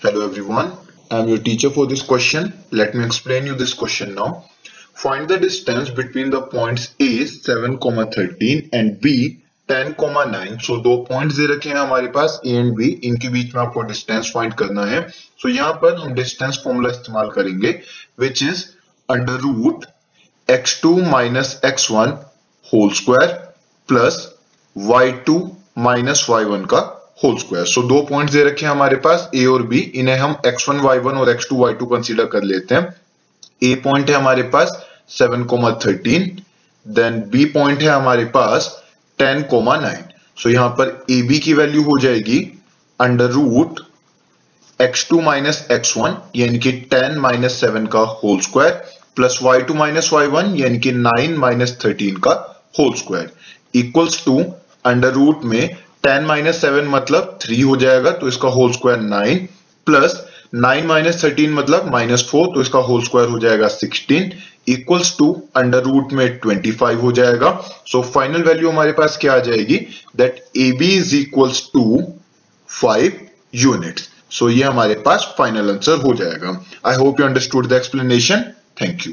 Hello everyone, I am your teacher for this question. Let me explain you this question now. Find the distance between the points A 7,13 and B 10,9. So दो points दे रखे हैं हमारे पास A and B, इनके बीच में आपको distance find करना है. So यहाँ पर हम डिस्टेंस फॉर्मूला इस्तेमाल करेंगे which is under root x2 minus x1 whole square plus y2 minus y1 का होल स्क्वायर सो दो पॉइंट्स दे रखे हैं हमारे पास ए और बी इन्हें हम x1 y1 और x2 y2 कंसीडर कर लेते हैं। ए पॉइंट है हमारे पास seven comma thirteen then B point है हमारे पास 10 कोमा नाइन सो यहाँ पर ए बी की वैल्यू हो जाएगी under root x two minus x one यानी कि टेन माइनस सेवन का whole square plus y two minus y one यानी कि नाइन माइनस थर्टीन का whole square equals to under root में टेन माइनस सेवन मतलब थ्री हो जाएगा तो इसका whole square nine plus nine minus thirteen मतलब माइनस फोर तो इसका होल स्क्वायर हो जाएगा sixteen equals to under root में ट्वेंटी फाइव हो जाएगा। सो फाइनल वैल्यू हमारे पास क्या आ जाएगी? That A B is equals to five units so ये हमारे पास फाइनल आंसर हो जाएगा। I hope you understood the explanation thank you